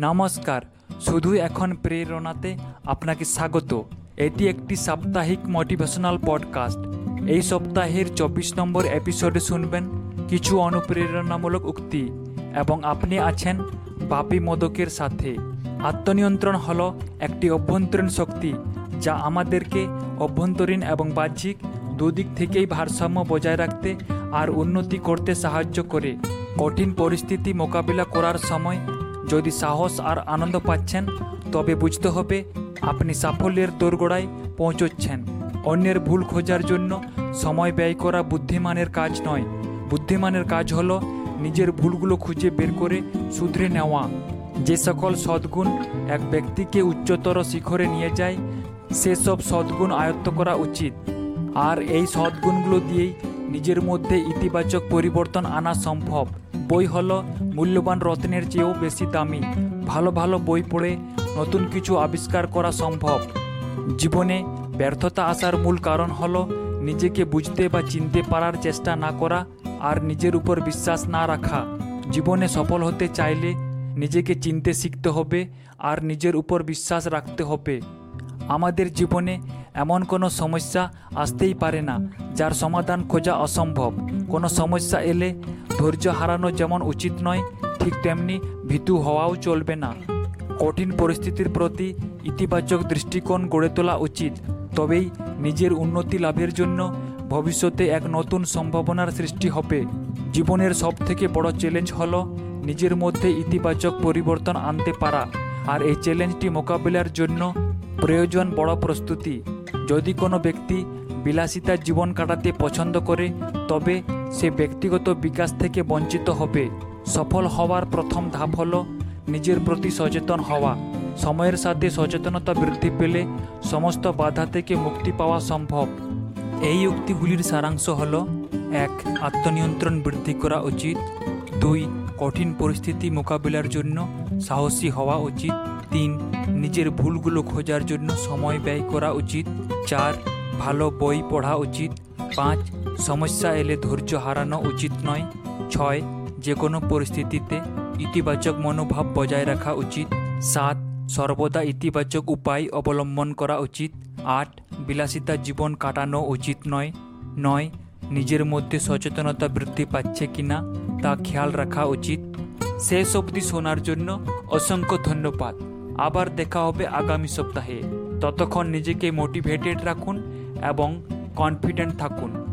নমস্কার, শুধু এখন প্রেরণাতে আপনাকে স্বাগত। এটি একটি সাপ্তাহিক মোটিভেশনাল পডকাস্ট। এই সপ্তাহের চব্বিশ নম্বর এপিসোডে শুনবেন কিছু অনুপ্রেরণামূলক উক্তি এবং আপনি আছেন বাপি মোদকের সাথে। আত্মনিয়ন্ত্রণ হল একটি অভ্যন্তরীণ শক্তি যা আমাদেরকে অভ্যন্তরীণ এবং বাহ্যিক দুদিক থেকেই ভারসাম্য বজায় রাখতে আর উন্নতি করতে সাহায্য করে। কঠিন পরিস্থিতি মোকাবিলা করার সময় যদি সাহস আর আনন্দ পাচ্ছেন, তবে বুঝতে হবে আপনি সাফল্যের দোরগোড়ায় পৌঁছচ্ছেন। অন্যের ভুল খোঁজার জন্য সময় ব্যয় করা বুদ্ধিমানের কাজ নয়। বুদ্ধিমানের কাজ হলো নিজের ভুলগুলো খুঁজে বের করে শুধরে নেওয়া। যে সকল সদ্গুণ এক ব্যক্তিকে উচ্চতর শিখরে নিয়ে যায় সেসব সদ্গুণ আয়ত্ত করা উচিত। আর এই সদ্গুণগুলো দিয়েই নিজের মধ্যে ইতিবাচক পরিবর্তন আনা সম্ভব। বই হলো মূল্যবান রত্নের চেয়েও বেশি দামি। ভালো ভালো বই পড়ে নতুন কিছু আবিষ্কার করা সম্ভব। জীবনে ব্যর্থতা আসার মূল কারণ হলো নিজেকে বুঝতে বা চিনতে পারার চেষ্টা না করা আর নিজের উপর বিশ্বাস না রাখা। জীবনে সফল হতে চাইলে নিজেকে চিনতে শিখতে হবে আর নিজের উপর বিশ্বাস রাখতে হবে। আমাদের জীবনে এমন কোনো সমস্যা আসতেই পারে না, যার সমাধান খোঁজা অসম্ভব। কোনো সমস্যা এলে ধৈর্য হারানো যেমন উচিত নয়, ঠিক তেমনি ভীতু হওয়াও চলবে না। কঠিন পরিস্থিতির প্রতি ইতিবাচক দৃষ্টিকোণ গড়ে তোলা উচিত, তবেই নিজের উন্নতি লাভের জন্য ভবিষ্যতে এক নতুন সম্ভাবনার সৃষ্টি হবে। জীবনের সবথেকে বড় চ্যালেঞ্জ হলো নিজের মধ্যে ইতিবাচক পরিবর্তন আনতে পারা, আর এই চ্যালেঞ্জটি মোকাবিলার জন্য প্রয়োজন বড় প্রস্তুতি। যদি কোনো ব্যক্তি বিলাসিতা জীবন কাটাতে পছন্দ করে, তবে সে ব্যক্তিগত বিকাশ থেকে বঞ্চিত হবে। সফল হওয়ার প্রথম ধাপ হল নিজের প্রতি সচেতন হওয়া। সময়ের সাথে সচেতনতা বৃদ্ধি পেলে সমস্ত বাধা থেকে মুক্তি পাওয়া সম্ভব। এই উক্তিগুলির সারাংশ হল, এক, আত্মনিয়ন্ত্রণ বৃদ্ধি করা উচিত। দুই, কঠিন পরিস্থিতি মোকাবিলার জন্য সাহসী হওয়া উচিত। তিন, নিজের ভুলগুলো খোঁজার জন্য সময় ব্যয় করা উচিত। চার ভালো বই পড়া উচিত। পাঁচ, সমস্যা এলে ধৈর্য হারানো উচিত নয়। ছয় যে কোনো পরিস্থিতিতে ইতিবাচক মনোভাব বজায় রাখা উচিত। সাত, সর্বদা ইতিবাচক উপায় অবলম্বন করা উচিত। আট, বিলাসিতা জীবন কাটানো উচিত নয়। নয়, নিজের মধ্যে সচেতনতা বৃদ্ধি পাচ্ছে কিনা তা খেয়াল রাখা উচিত। শেষ অবধি শোনার জন্য অসংখ্য ধন্যবাদ। আবার দেখা হবে আগামী সপ্তাহে। ততক্ষণ নিজেকে মোটিভেটেড রাখুন এবং কনফিডেন্ট থাকুন।